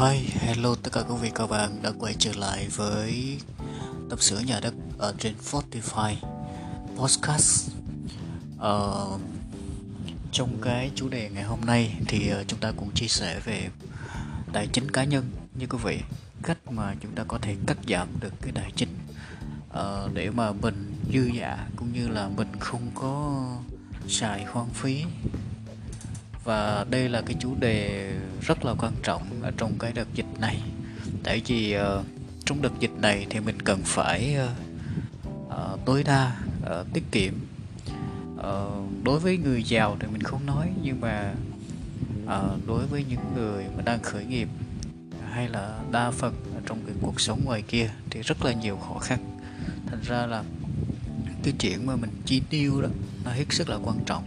Hi, hello tất cả quý vị các bạn đã quay trở lại với tập sửa nhà đất ở trên Spotify Podcast. Ờ, trong cái chủ đề ngày hôm nay thì ờ, chúng ta cũng chia sẻ về tài chính cá nhân như quý vị cách mà chúng ta có thể cắt giảm được cái tài chính uh, để mà mình dư giả cũng như là mình không có xài hoang phí và đây là cái chủ đề rất là quan trọng ở trong cái đợt dịch này. Tại vì uh, trong đợt dịch này thì mình cần phải uh, uh, tối đa uh, tiết kiệm. Uh, đối với người giàu thì mình không nói nhưng mà uh, đối với những người mà đang khởi nghiệp hay là đa phần ở trong cái cuộc sống ngoài kia thì rất là nhiều khó khăn. Thành ra là cái chuyện mà mình chi tiêu đó nó hết sức là quan trọng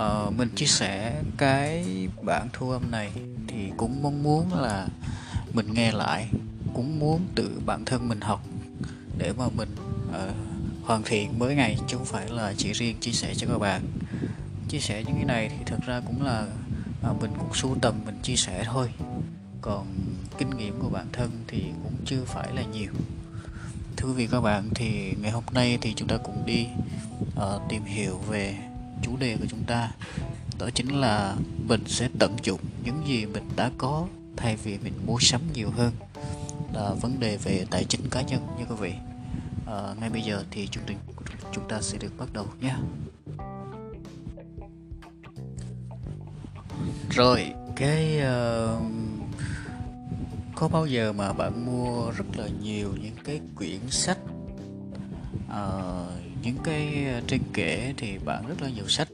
uh, mình chia sẻ cái bản thu âm này thì cũng mong muốn là mình nghe lại cũng muốn tự bản thân mình học để mà mình uh, hoàn thiện mỗi ngày chứ không phải là chỉ riêng chia sẻ cho các bạn. Chia sẻ những cái này thì thật ra cũng là uh, mình cũng sưu tầm mình chia sẻ thôi. Còn kinh nghiệm của bản thân thì cũng chưa phải là nhiều. Thưa quý vị các bạn thì ngày hôm nay thì chúng ta cũng đi uh, tìm hiểu về chủ đề của chúng ta đó chính là mình sẽ tận dụng những gì mình đã có thay vì mình mua sắm nhiều hơn. Là vấn đề về tài chính cá nhân nha quý vị. À, ngay bây giờ thì chương trình chúng ta sẽ được bắt đầu nhé rồi cái uh, có bao giờ mà bạn mua rất là nhiều những cái quyển sách uh, những cái ờ, trên kệ thì bạn rất là nhiều sách.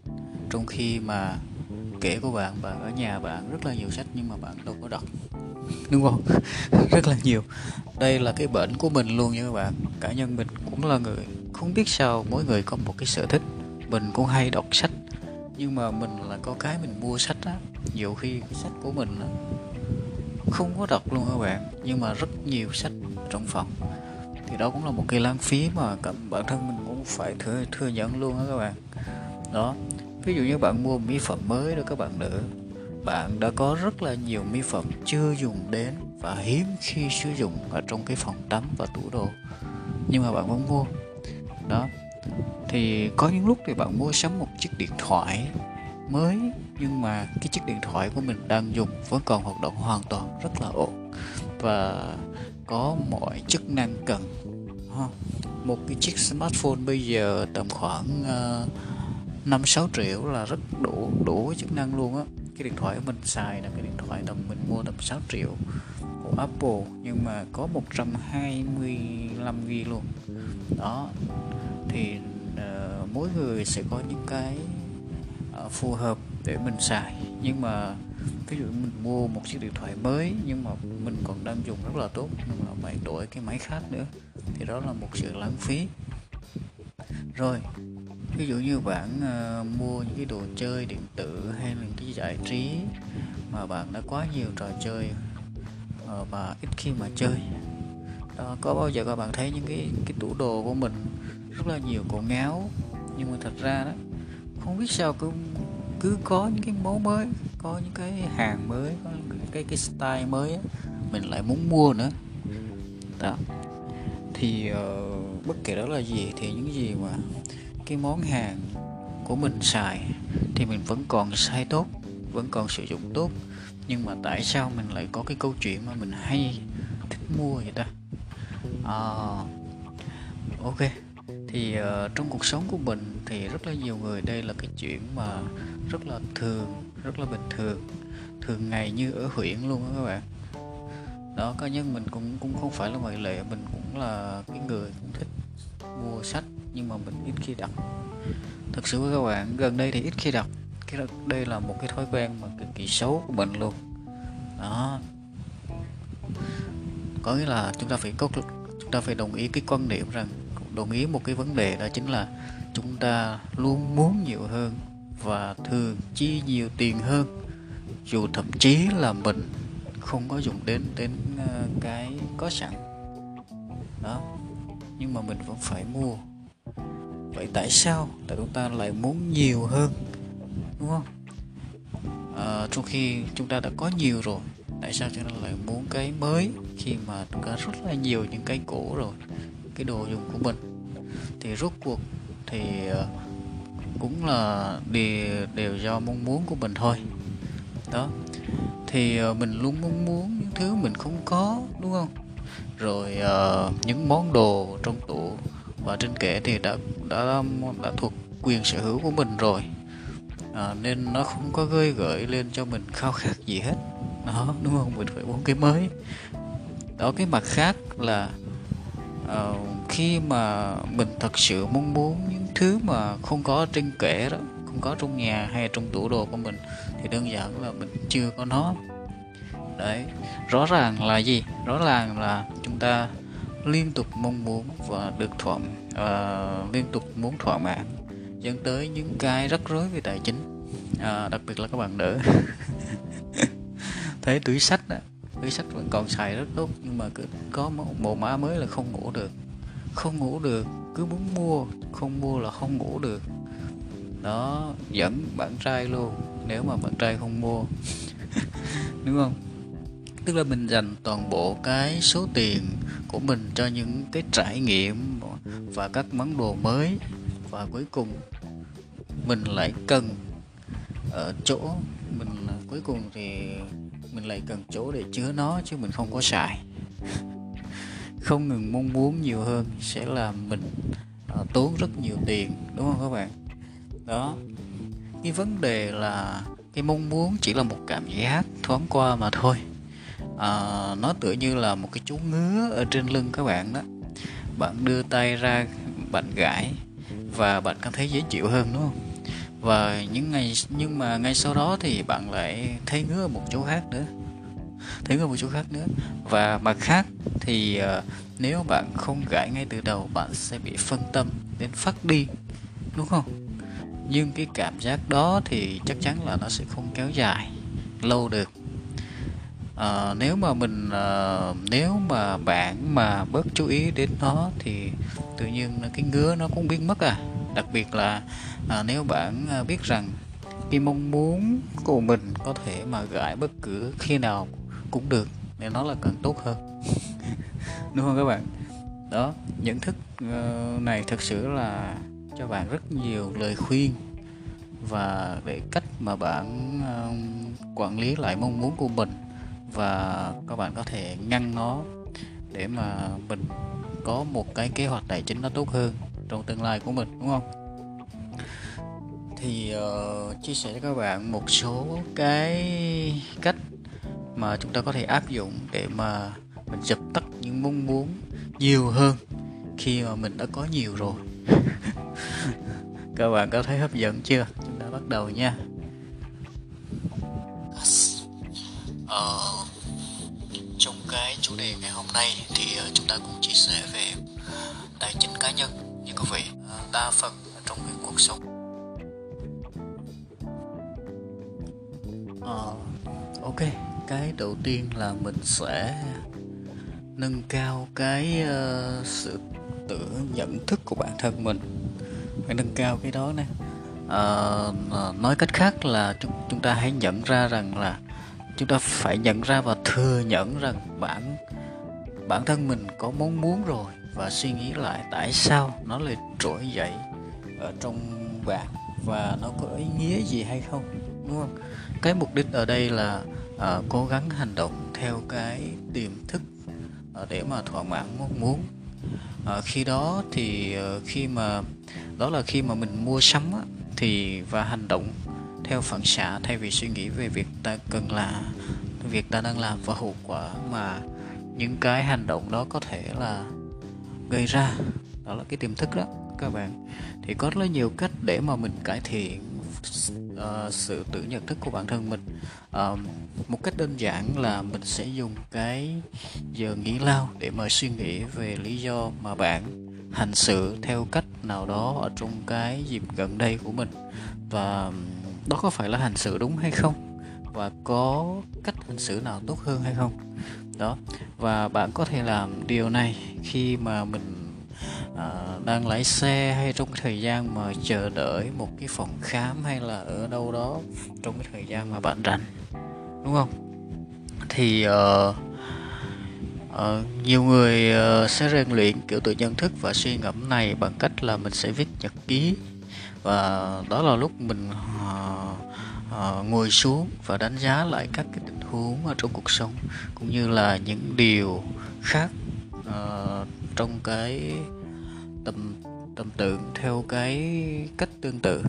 Trong khi mà kệ của bạn bạn ở nhà bạn rất là nhiều sách nhưng mà bạn đâu có đọc. Đúng không? Rất là nhiều. Đây là cái bệnh của mình luôn nha các bạn. Cá nhân mình cũng là người không biết sao mỗi người có một cái sở thích. Mình cũng hay đọc sách nhưng mà mình là có cái mình mua sách á. Nhiều khi cái sách của mình á, không có đọc luôn các bạn. Nhưng mà rất nhiều sách trong phòng. Thì đó cũng là một cái lãng phí mà bản thân mình phải thừa thừa nhận luôn đó các bạn. Đó, ví dụ như bạn mua mỹ phẩm mới đó các bạn nữ, bạn đã có rất là nhiều mỹ phẩm chưa dùng đến và hiếm khi sử dụng ở trong cái phòng tắm và tủ đồ. Nhưng mà bạn vẫn mua. Đó, thì có những lúc thì bạn mua sắm một chiếc điện thoại mới, nhưng mà cái chiếc điện thoại của mình đang dùng vẫn còn hoạt động hoàn toàn rất là ổn. Và có mọi chức năng cần một cái chiếc smartphone bây giờ tầm khoảng ờ, năm uh, sáu triệu là rất đủ đủ chức năng luôn á. Cái điện thoại của mình xài là cái điện thoại tầm mình mua tầm 6 triệu của Apple nhưng mà có 125 g luôn. Đó thì uh, mỗi người sẽ có những cái uh, phù hợp để mình xài. Nhưng mà ví dụ mình mua một chiếc điện thoại mới nhưng mà mình còn đang dùng rất là tốt nhưng mà phải đổi cái máy khác nữa thì đó là một sự lãng phí. Rồi ví dụ như bạn uh, mua những cái đồ chơi điện tử hay là cái giải trí mà bạn đã quá nhiều trò chơi uh, và ít khi mà chơi. Đó, có bao giờ các bạn thấy những cái cái tủ đồ của mình rất là nhiều cổ ngáo? Nhưng mà thật ra đó không biết sao cứ cứ có những cái mẫu mới có những cái hàng mới có những cái cái style mới mình lại muốn mua nữa. Đó. Thì uh, bất kể đó là gì thì những gì mà cái món hàng của mình xài thì mình vẫn còn sai tốt vẫn còn sử dụng tốt. Nhưng mà tại sao mình lại có cái câu chuyện mà mình hay thích mua vậy ta? Uh, ok. Thì uh, trong cuộc sống của mình thì rất là nhiều người đây là cái chuyện mà rất là thường, rất là bình thường thường ngày như ở huyện luôn đó các bạn. Đó cá nhân mình cũng cũng không phải là ngoại lệ, mình cũng là cái người cũng thích mua sách nhưng mà mình ít khi đọc. Thực sự với các bạn, gần đây thì ít khi đọc. Cái đây là một cái thói quen mà cực kỳ xấu của mình luôn. Đó. Có nghĩa là chúng ta phải có, chúng ta phải đồng ý cái quan điểm rằng, đồng ý một cái vấn đề đó chính là chúng ta luôn muốn nhiều hơn và thường chi nhiều tiền hơn. Dù thậm chí là mình không có dùng đến đến ờ, cái có sẵn. Đó nhưng mà mình vẫn phải mua. Vậy tại sao? Tại chúng ta lại muốn nhiều hơn đúng không? À, trong khi chúng ta đã có nhiều rồi tại sao chúng ta lại muốn cái mới khi mà có rất là nhiều những cái cũ rồi cái đồ dùng của mình? Thì rốt cuộc thì uh, cũng là đều đều do mong muốn của mình thôi. Đó. Thì ờ, mình luôn mong muốn những thứ mình không có đúng không? Rồi uh, những món đồ trong tủ và trên kệ thì đã đã đã thuộc quyền sở hữu của mình rồi. À, nên nó không có gơi gợi lên cho mình khao khát gì hết. Đó đúng không? Mình phải muốn cái mới. Đó cái mặt khác là uh, khi mà mình thật sự mong muốn những thứ mà không có trên kệ đó không có trong nhà hay trong tủ đồ của mình thì đơn giản là mình chưa có nó. Đấy rõ ràng là gì? Rõ ràng là chúng ta liên tục mong muốn và được thỏa uh, liên tục muốn thỏa mãn dẫn tới những cái rắc rối về tài chính. À, đặc biệt là các bạn nữ. Thấy túi sách đó túi sách vẫn còn xài rất tốt nhưng mà cứ có mẫu bộ mã mới là không ngủ được không ngủ được, cứ muốn mua, không mua là không ngủ được. Đó, dẫn bạn trai luôn, nếu mà bạn trai không mua. Đúng không? Tức là mình dành toàn bộ cái số tiền của mình cho những cái trải nghiệm và các món đồ mới. Và cuối cùng, mình lại cần ở chỗ, mình cuối cùng thì mình lại cần chỗ để chứa nó chứ mình không có xài không ngừng mong muốn nhiều hơn sẽ làm mình uh, tốn rất nhiều tiền đúng không các bạn? Đó. Cái vấn đề là cái mong muốn chỉ là một cảm giác thoáng qua mà thôi. À, nó tựa như là một cái chú ngứa ở trên lưng các bạn đó. Bạn đưa tay ra bạn gãi và bạn cảm thấy dễ chịu hơn đúng không? Và những ngày nhưng mà ngay sau đó thì bạn lại thấy ngứa ở một chỗ khác nữa thấy người một chỗ khác nữa. Và mặt khác thì uh, nếu bạn không gãi ngay từ đầu bạn sẽ bị phân tâm đến phát đi đúng không? Nhưng cái cảm giác đó thì chắc chắn là nó sẽ không kéo dài lâu được. À, nếu mà mình à, nếu mà bạn mà bớt chú ý đến nó thì tự nhiên cái ngứa nó cũng biến mất à. Đặc biệt là à, nếu bạn biết rằng cái mong muốn của mình có thể mà gãi bất cứ khi nào cũng được nên nó là càng tốt hơn. Đúng không các bạn? Đó nhận thức ờ, này thực sự là cho bạn rất nhiều lời khuyên và về cách mà bạn ờ, quản lý lại mong muốn của mình và các bạn có thể ngăn nó để mà mình có một cái kế hoạch tài chính nó tốt hơn trong tương lai của mình đúng không? Thì uh, chia sẻ cho các bạn một số cái cách mà chúng ta có thể áp dụng để mà mình dập tắt những mong muốn nhiều hơn khi mà mình đã có nhiều rồi. Các bạn có thấy hấp dẫn chưa? Chúng ta bắt đầu nha. Ờ, trong cái chủ đề ngày hôm nay thì ờ, chúng ta cũng chia sẻ về tài chính cá nhân như quý vị. Ờ, đa phần trong cái cuộc sống. Ờ, ok cái đầu tiên là mình sẽ nâng cao cái uh, sự tự nhận thức của bản thân mình. Phải nâng cao cái đó nè. Uh, nói cách khác là chúng chúng ta hãy nhận ra rằng là chúng ta phải nhận ra và thừa nhận rằng bản bản thân mình có mong muốn rồi và suy nghĩ lại tại sao nó lại trỗi dậy ở trong bạn và nó có ý nghĩa gì hay không đúng không? Cái mục đích ở đây là à, cố gắng hành động theo cái tiềm thức à, để mà thỏa mãn mong muốn. À, khi đó thì à, khi mà đó là khi mà mình mua sắm á, thì và hành động theo phản xạ thay vì suy nghĩ về việc ta cần là việc ta đang làm và hậu quả mà những cái hành động đó có thể là gây ra. Đó là cái tiềm thức đó các bạn. Thì có rất là nhiều cách để mà mình cải thiện uh, sự tự nhận thức của bản thân mình. Uh, một cách đơn giản là mình sẽ dùng cái giờ nghỉ lao để mà suy nghĩ về lý do mà bạn hành xử theo cách nào đó ở trong cái dịp gần đây của mình. Và đó có phải là hành xử đúng hay không? Và có cách hành xử nào tốt hơn hay không? Đó và bạn có thể làm điều này khi mà mình Ờ, à, đang lái xe hay trong cái thời gian mà chờ đợi một cái phòng khám hay là ở đâu đó trong cái thời gian mà bạn rảnh đúng không? Thì uh, uh, nhiều người uh, sẽ rèn luyện kiểu tự nhận thức và suy ngẫm này bằng cách là mình sẽ viết nhật ký và đó là lúc mình uh, uh, ngồi xuống và đánh giá lại các cái tình huống ở trong cuộc sống cũng như là những điều khác uh, trong cái tầm tầm tưởng theo cái cách tương tự.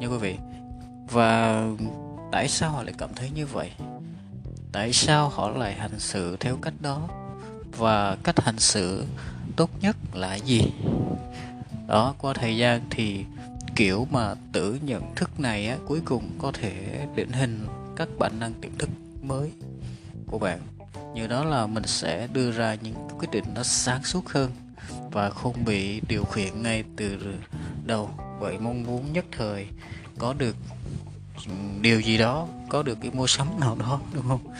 Như quý vị và tại sao họ lại cảm thấy như vậy? Tại sao họ lại hành xử theo cách đó? Và cách hành xử tốt nhất là gì? Đó qua thời gian thì kiểu mà tự nhận thức này á, cuối cùng có thể định hình các bản năng tiềm thức mới của bạn. Như đó là mình sẽ đưa ra những quyết định nó sáng suốt hơn và không bị điều khiển ngay từ đầu. Vậy mong muốn nhất thời có được điều gì đó có được cái mua sắm nào đó đúng không?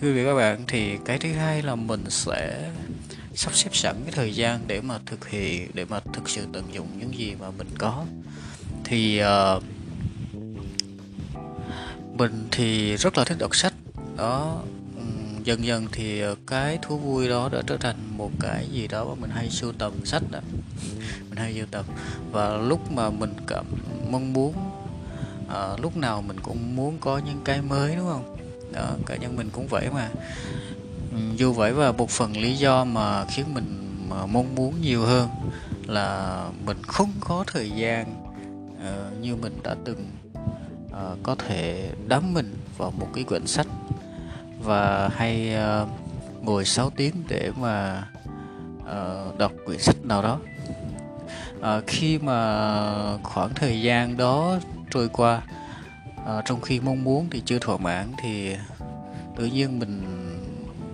Thưa quý vị các bạn thì cái thứ hai là mình sẽ sắp xếp sẵn cái thời gian để mà thực hiện để mà thực sự tận dụng những gì mà mình có. Thì uh, mình thì rất là thích đọc sách. Đó dần dần thì ờ, cái thú vui đó đã trở thành một cái gì đó mà mình hay sưu tầm sách đó. Mình hay sưu tầm. Và lúc mà mình cảm mong muốn à, lúc nào mình cũng muốn có những cái mới đúng không? Đó, cá nhân mình cũng vậy mà. Ừ, dù vậy và một phần lý do mà khiến mình mà mong muốn nhiều hơn là mình không có thời gian uh, như mình đã từng uh, có thể đắm mình vào một cái quyển sách và hay uh, ngồi 6 tiếng để mà uh, đọc quyển sách nào đó. Uh, khi mà khoảng thời gian đó trôi qua uh, trong khi mong muốn thì chưa thỏa mãn thì tự nhiên mình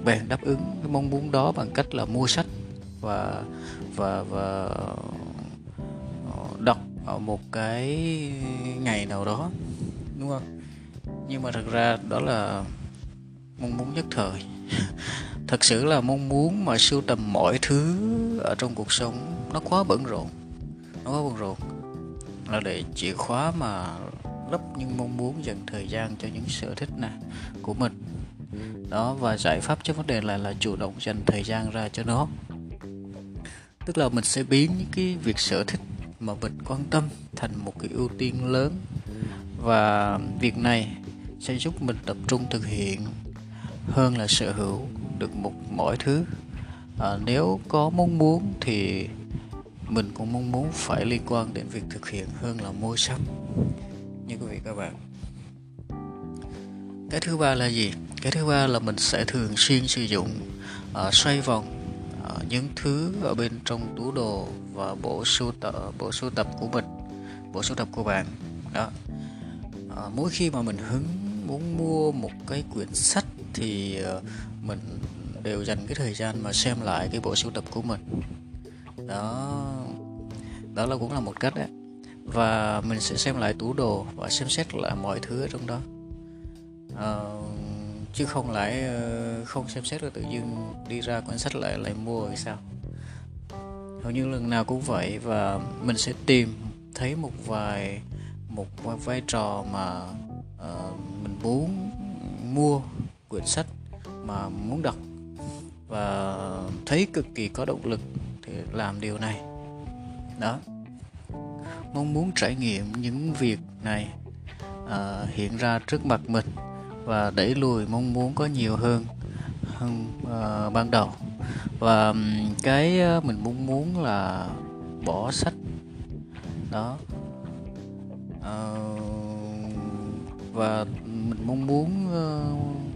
bèn đáp ứng cái mong muốn đó bằng cách là mua sách và và và đọc ở một cái ngày nào đó đúng không? Nhưng mà thật ra đó là mong muốn nhất thời. Thật sự là mong muốn mà sưu tầm mọi thứ ở trong cuộc sống nó quá bận rộn. Nó quá bận rộn. Là để chìa khóa mà lấp những mong muốn dành thời gian cho những sở thích này của mình. Đó, và giải pháp cho vấn đề là là chủ động dành thời gian ra cho nó. Tức là mình sẽ biến những cái việc sở thích mà mình quan tâm thành một cái ưu tiên lớn. Và việc này sẽ giúp mình tập trung thực hiện hơn là sở hữu được một mọi thứ. À, nếu có mong muốn thì mình cũng mong muốn phải liên quan đến việc thực hiện hơn là mua sắm. Như quý vị các bạn. Cái thứ ba là gì? Cái thứ ba là mình sẽ thường xuyên sử dụng uh, xoay vòng uh, những thứ ở bên trong tủ đồ và bộ sưu tập bộ sưu tập của mình bộ sưu tập của bạn. Đó. Uh, mỗi khi mà mình hứng muốn mua một cái quyển sách thì ờ, mình đều dành cái thời gian mà xem lại cái bộ sưu tập của mình. Đó đó là cũng là một cách đấy. Và mình sẽ xem lại tủ đồ và xem xét lại mọi thứ ở trong đó. À, chứ không lại ờ, không xem xét rồi tự dưng đi ra quyển sách lại lại mua hay sao. Hầu như lần nào cũng vậy và mình sẽ tìm thấy một vài một vai trò mà uh, mình muốn mua quyển sách mà muốn đọc. Và thấy cực kỳ có động lực thì làm điều này. Đó. Mong muốn trải nghiệm những việc này uh, hiện ra trước mặt mình và đẩy lùi mong muốn có nhiều hơn hơn uh, ban đầu. Và um, cái uh, mình mong muốn là bỏ sách. Đó. Uh, và mình mong muốn uh,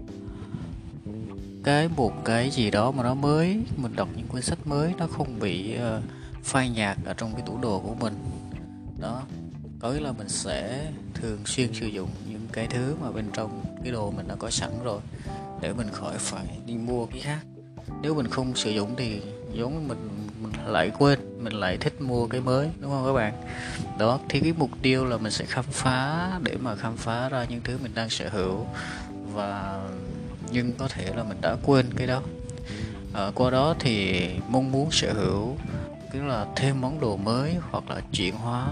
cái một cái gì đó mà nó mới mình đọc những cuốn sách mới nó không bị uh, phai nhạt ở trong cái tủ đồ của mình. Đó có nghĩa là mình sẽ thường xuyên sử dụng những cái thứ mà bên trong cái đồ mình đã có sẵn rồi để mình khỏi phải đi mua cái khác. Nếu mình không sử dụng thì giống mình mình lại quên mình lại thích mua cái mới đúng không các bạn? Đó thì cái mục tiêu là mình sẽ khám phá để mà khám phá ra những thứ mình đang sở hữu và nhưng có thể là mình đã quên cái đó. À, qua đó thì mong muốn sở hữu tức là thêm món đồ mới hoặc là chuyển hóa.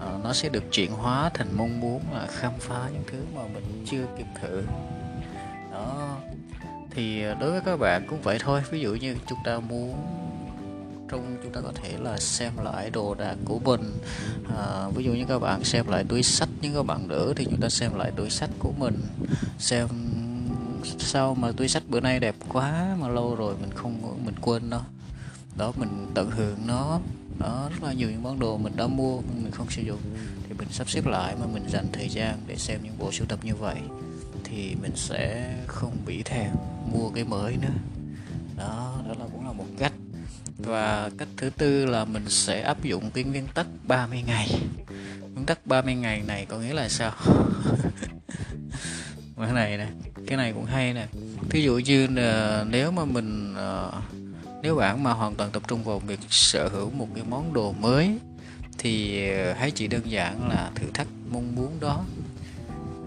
À, nó sẽ được chuyển hóa thành mong muốn là khám phá những thứ mà mình chưa kịp thử. Đó. Thì ờ, đối với các bạn cũng vậy thôi. Ví dụ như chúng ta muốn trong chúng ta có thể là xem lại đồ đạc của mình. À, ví dụ như các bạn xem lại túi sách những các bạn nữ thì chúng ta xem lại túi sách của mình. Xem sao mà túi sách bữa nay đẹp quá mà lâu rồi mình không mình quên nó. Đó, mình tận hưởng nó. Đó, rất là nhiều những món đồ mình đã mua nhưng mình không sử dụng. Thì mình sắp xếp lại mà mình dành thời gian để xem những bộ sưu tập như vậy thì mình sẽ không bị thèm mua cái mới nữa. Đó đó là cũng là một cách. Và cách thứ tư là mình sẽ áp dụng cái nguyên tắc 30 ngày. Nguyên tắc 30 ngày này có nghĩa là sao? Cái này nè cái này cũng hay nè. Ví dụ như là nếu mà mình ờ, nếu bạn mà hoàn toàn tập trung vào việc sở hữu một cái món đồ mới, thì ờ, hãy chỉ đơn giản là thử thách mong muốn đó.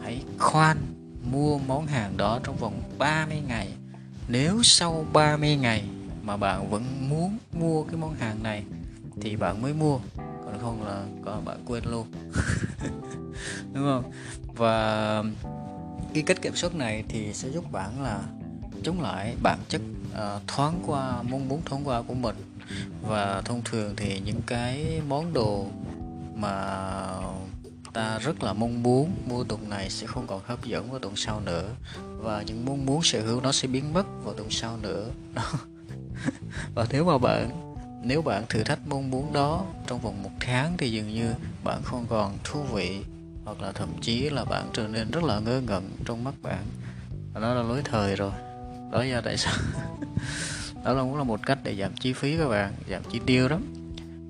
Hãy khoan mua món hàng đó trong vòng 30 ngày. Nếu sau 30 ngày mà bạn vẫn muốn mua cái món hàng này, thì bạn mới mua. Còn không là còn bạn quên luôn. Đúng không? Và cái cách kiểm soát này thì sẽ giúp bạn là chống lại bản chất uh, thoáng qua mong muốn thoáng qua của mình. Và thông thường thì những cái món đồ mà ta rất là mong muốn mua tuần này sẽ không còn hấp dẫn vào tuần sau nữa. Và những mong muốn sở hữu nó sẽ biến mất vào tuần sau nữa. Và nếu mà bạn nếu bạn thử thách mong muốn đó trong vòng một tháng thì dường như bạn không còn thú vị hoặc là thậm chí là bạn trở nên rất là ngơ ngẩn trong mắt bạn. Và đó là lối thời rồi. Đó là tại sao? Đó là cũng là một cách để giảm chi phí các bạn giảm chi tiêu đó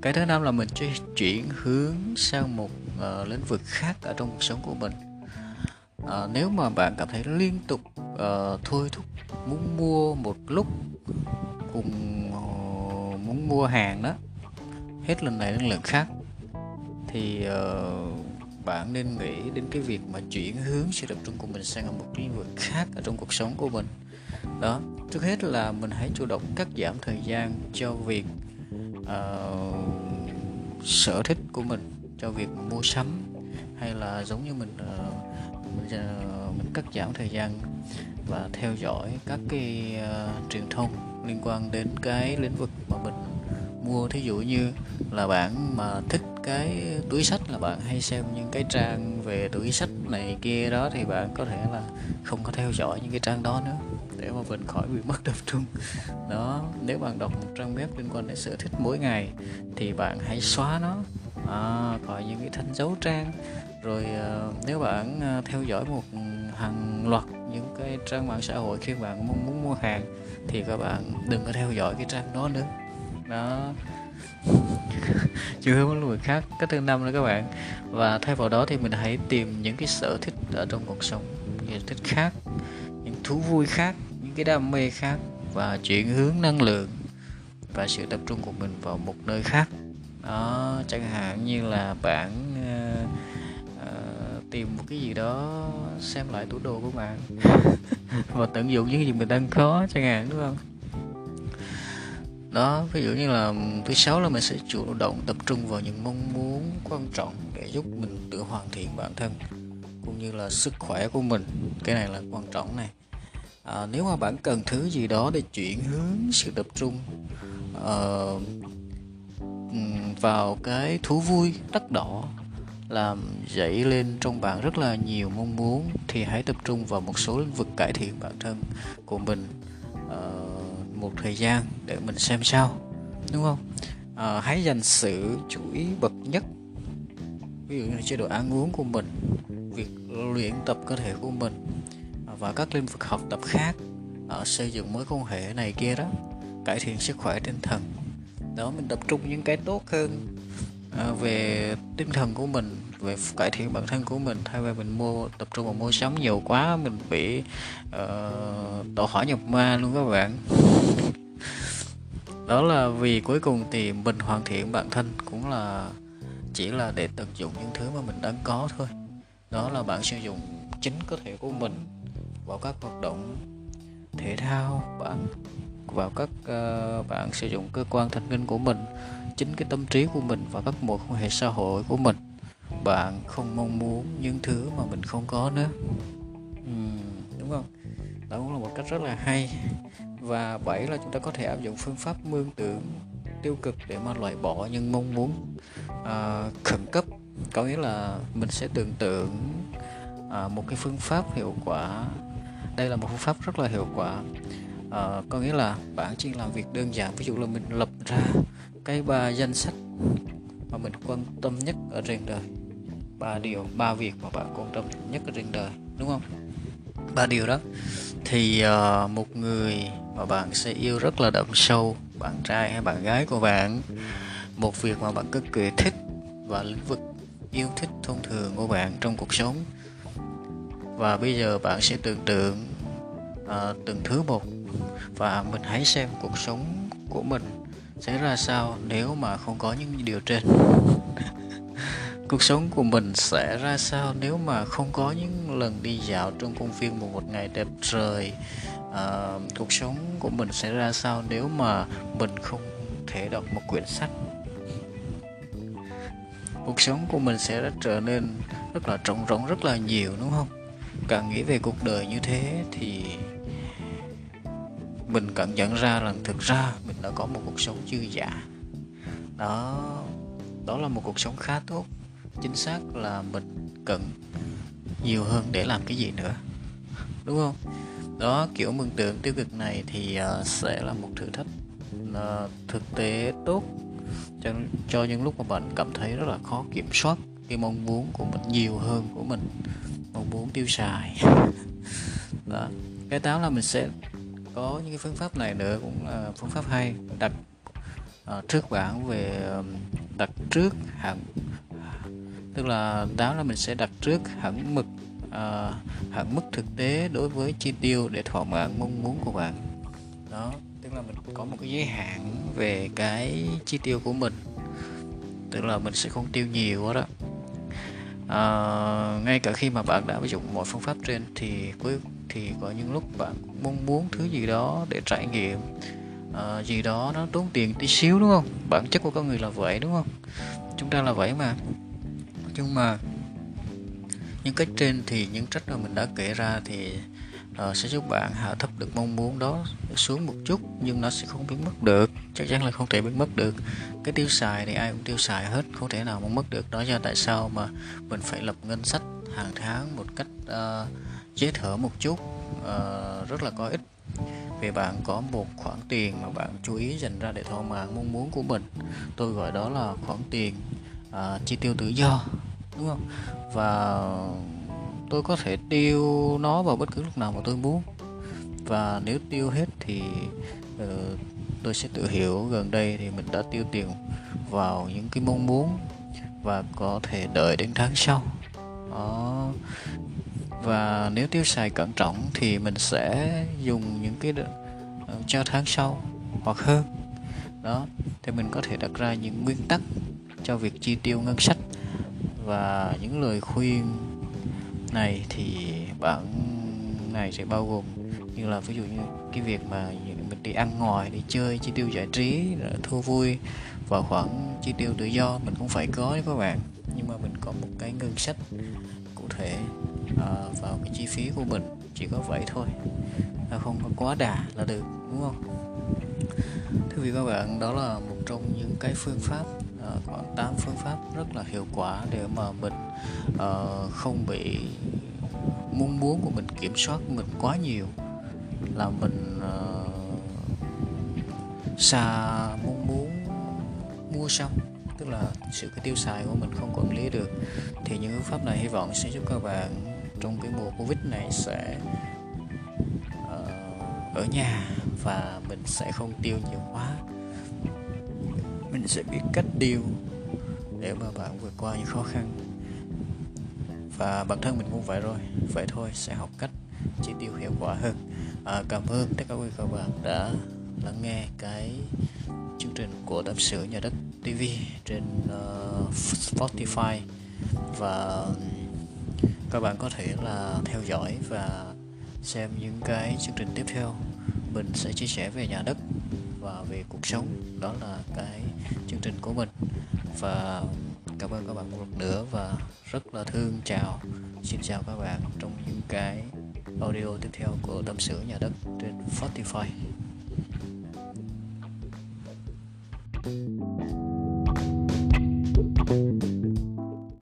cái thứ năm là mình chuyển hướng sang một uh, lĩnh vực khác ở trong cuộc sống của mình. Uh, nếu mà bạn cảm thấy liên tục uh, thôi thúc muốn mua một lúc cùng uh, muốn mua hàng đó hết lần này đến lần khác thì uh, bạn nên nghĩ đến cái việc mà chuyển hướng sự tập trung của mình sang một lĩnh vực khác ở trong cuộc sống của mình. Đó trước hết là mình hãy chủ động cắt giảm thời gian cho việc uh, sở thích của mình cho việc mua sắm hay là giống như mình uh, mình, uh, mình cắt giảm thời gian và theo dõi các cái uh, truyền thông liên quan đến cái lĩnh vực mà mình mua thí dụ như là bạn mà thích cái túi sách là bạn hay xem những cái trang về túi sách này kia đó thì bạn có thể là không có theo dõi những cái trang đó nữa để mà mình khỏi bị mất tập trung. Đó nếu bạn đọc một trang web liên quan đến sở thích mỗi ngày thì bạn hãy xóa nó. À, khỏi những cái thanh dấu trang. Rồi uh, nếu bạn uh, theo dõi một hàng loạt những cái trang mạng xã hội khi bạn mong muốn mua hàng thì các bạn đừng có theo dõi cái trang đó nữa đó. Chưa hướng của người khác cái thứ năm nữa các bạn. Và thay vào đó thì mình hãy tìm những cái sở thích ở trong cuộc sống những sở thích khác những thú vui khác những cái đam mê khác và chuyển hướng năng lượng và sự tập trung của mình vào một nơi khác. Đó chẳng hạn như là bạn uh, uh, tìm một cái gì đó xem lại tủ đồ của bạn. Và tận dụng những gì mình đang có chẳng hạn đúng không? Đó ví dụ như là thứ sáu là mình sẽ chủ động tập trung vào những mong muốn quan trọng để giúp mình tự hoàn thiện bản thân cũng như là sức khỏe của mình. Cái này là quan trọng này. À, nếu mà bạn cần thứ gì đó để chuyển hướng sự tập trung uh, vào cái thú vui đắt đỏ làm dậy lên trong bạn rất là nhiều mong muốn thì hãy tập trung vào một số lĩnh vực cải thiện bản thân của mình một thời gian để mình xem sao đúng không? À, hãy dành sự chú ý bậc nhất ví dụ như chế độ ăn uống của mình việc luyện tập cơ thể của mình à, và các lĩnh vực học tập khác ở xây dựng mối quan hệ này kia đó cải thiện sức khỏe tinh thần. Đó mình tập trung những cái tốt hơn à, về tinh thần của mình về cải thiện bản thân của mình thay vì mình mua tập trung vào mua sắm nhiều quá mình bị ờ, uh, tổ hỏa nhập ma luôn các bạn. Đó là vì cuối cùng thì mình hoàn thiện bản thân cũng là chỉ là để tận dụng những thứ mà mình đang có thôi. Đó là bạn sử dụng chính cơ thể của mình vào các hoạt động thể thao bạn vào các uh, bạn sử dụng cơ quan thần kinh của mình chính cái tâm trí của mình và các mối quan hệ xã hội của mình bạn không mong muốn những thứ mà mình không có nữa. Ừ, đúng không? Đó cũng là một cách rất là hay. Và bảy là chúng ta có thể áp dụng phương pháp mương tưởng tiêu cực để mà loại bỏ những mong muốn uh, khẩn cấp. Có nghĩa là mình sẽ tưởng tượng uh, một cái phương pháp hiệu quả. Đây là một phương pháp rất là hiệu quả. Uh, có nghĩa là bạn chỉ làm việc đơn giản. Ví dụ là mình lập ra cái ba danh sách mà mình quan tâm nhất ở trên đời. Ba điều ba việc mà bạn quan tâm nhất ở trên đời đúng không? Ba điều đó. Thì uh, một người mà bạn sẽ yêu rất là đậm sâu bạn trai hay bạn gái của bạn một việc mà bạn cực kỳ thích và lĩnh vực yêu thích thông thường của bạn trong cuộc sống. Và bây giờ bạn sẽ tưởng tượng uh, từng thứ một và mình hãy xem cuộc sống của mình sẽ ra sao nếu mà không có những điều trên? Cuộc sống của mình sẽ ra sao nếu mà không có những lần đi dạo trong công viên một một ngày đẹp trời? À, cuộc sống của mình sẽ ra sao nếu mà mình không thể đọc một quyển sách? Cuộc sống của mình sẽ trở nên rất là trống rỗng rất là nhiều đúng không? Càng nghĩ về cuộc đời như thế thì mình cảm nhận ra rằng thực ra mình đã có một cuộc sống dư giả đó đó là một cuộc sống khá tốt. Chính xác là mình cần nhiều hơn để làm cái gì nữa. Đúng không? Đó kiểu mừng tượng tiêu cực này thì uh, sẽ là một thử thách uh, thực tế tốt. Cho cho những lúc mà bạn cảm thấy rất là khó kiểm soát cái mong muốn của mình nhiều hơn của mình mong muốn tiêu xài. Đó cái táo là mình sẽ có những cái phương pháp này nữa cũng là phương pháp hay. Đặt uh, trước bảng về đặt trước hẳn tức là đó là mình sẽ đặt trước hẳn mực uh, hẳn mức thực tế đối với chi tiêu để thỏa mãn mong muốn của bạn. Đó tức là mình có một cái giới hạn về cái chi tiêu của mình tức là mình sẽ không tiêu nhiều quá đó. À, ngay cả khi mà bạn đã áp dụng mọi phương pháp trên thì cuối thì có những lúc bạn mong muốn thứ gì đó để trải nghiệm. À, gì đó nó tốn tiền tí xíu đúng không? Bản chất của con người là vậy đúng không? Chúng ta là vậy mà. Nhưng mà những cách trên thì những trách mà mình đã kể ra thì uh, sẽ giúp bạn hạ thấp được mong muốn đó xuống một chút nhưng nó sẽ không biến mất được. Chắc chắn là không thể biến mất được. Cái tiêu xài thì ai cũng tiêu xài hết không thể nào mà mất được. Đó do tại sao mà mình phải lập ngân sách hàng tháng một cách uh, chế thở một chút uh, rất là có ích. Vì bạn có một khoản tiền mà bạn chú ý dành ra để thỏa mãn mong muốn của mình. Tôi gọi đó là khoản tiền uh, chi tiêu tự do đúng không? Và tôi có thể tiêu nó vào bất cứ lúc nào mà tôi muốn. Và nếu tiêu hết thì uh, tôi sẽ tự hiểu gần đây thì mình đã tiêu tiền vào những cái mong muốn và có thể đợi đến tháng sau. Đó và nếu tiêu xài cẩn trọng thì mình sẽ dùng những cái ờ, cho tháng sau hoặc hơn. Đó, thì mình có thể đặt ra những nguyên tắc cho việc chi tiêu ngân sách. Và những lời khuyên này thì bản này sẽ bao gồm như là ví dụ như cái việc mà mình đi ăn ngoài, đi chơi, chi tiêu giải trí thu vui và khoản chi tiêu tự do mình cũng phải có các bạn. Nhưng mà mình có một cái ngân sách cụ thể uh, vào cái chi phí của mình chỉ có vậy thôi. Nó không có quá đà là được đúng không? Thưa quý các bạn đó là một trong những cái phương pháp uh, khoảng 8 phương pháp rất là hiệu quả để mà mình uh, không bị mong muốn của mình kiểm soát mình quá nhiều. Là mình uh, xa mong muốn mua xong tức là sự cái tiêu xài của mình không quản lý được. Thì những phương pháp này hy vọng sẽ giúp các bạn trong cái mùa covid này sẽ uh, ở nhà và mình sẽ không tiêu nhiều quá. Mình sẽ biết cách tiêu để mà bạn vượt qua những khó khăn. Và bản thân mình cũng vậy rồi vậy thôi sẽ học cách chi tiêu hiệu quả hơn. À, cảm ơn tất cả quý các bạn đã lắng nghe cái chương trình của tâm sự nhà đất TV trên uh, Spotify và các bạn có thể là theo dõi và xem những cái chương trình tiếp theo. Mình sẽ chia sẻ về nhà đất và về cuộc sống. Đó là cái chương trình của mình. Và cảm ơn các bạn một lần nữa và rất là thương chào, xin chào các bạn trong những cái audio tiếp theo của tâm sự nhà đất trên Spotify.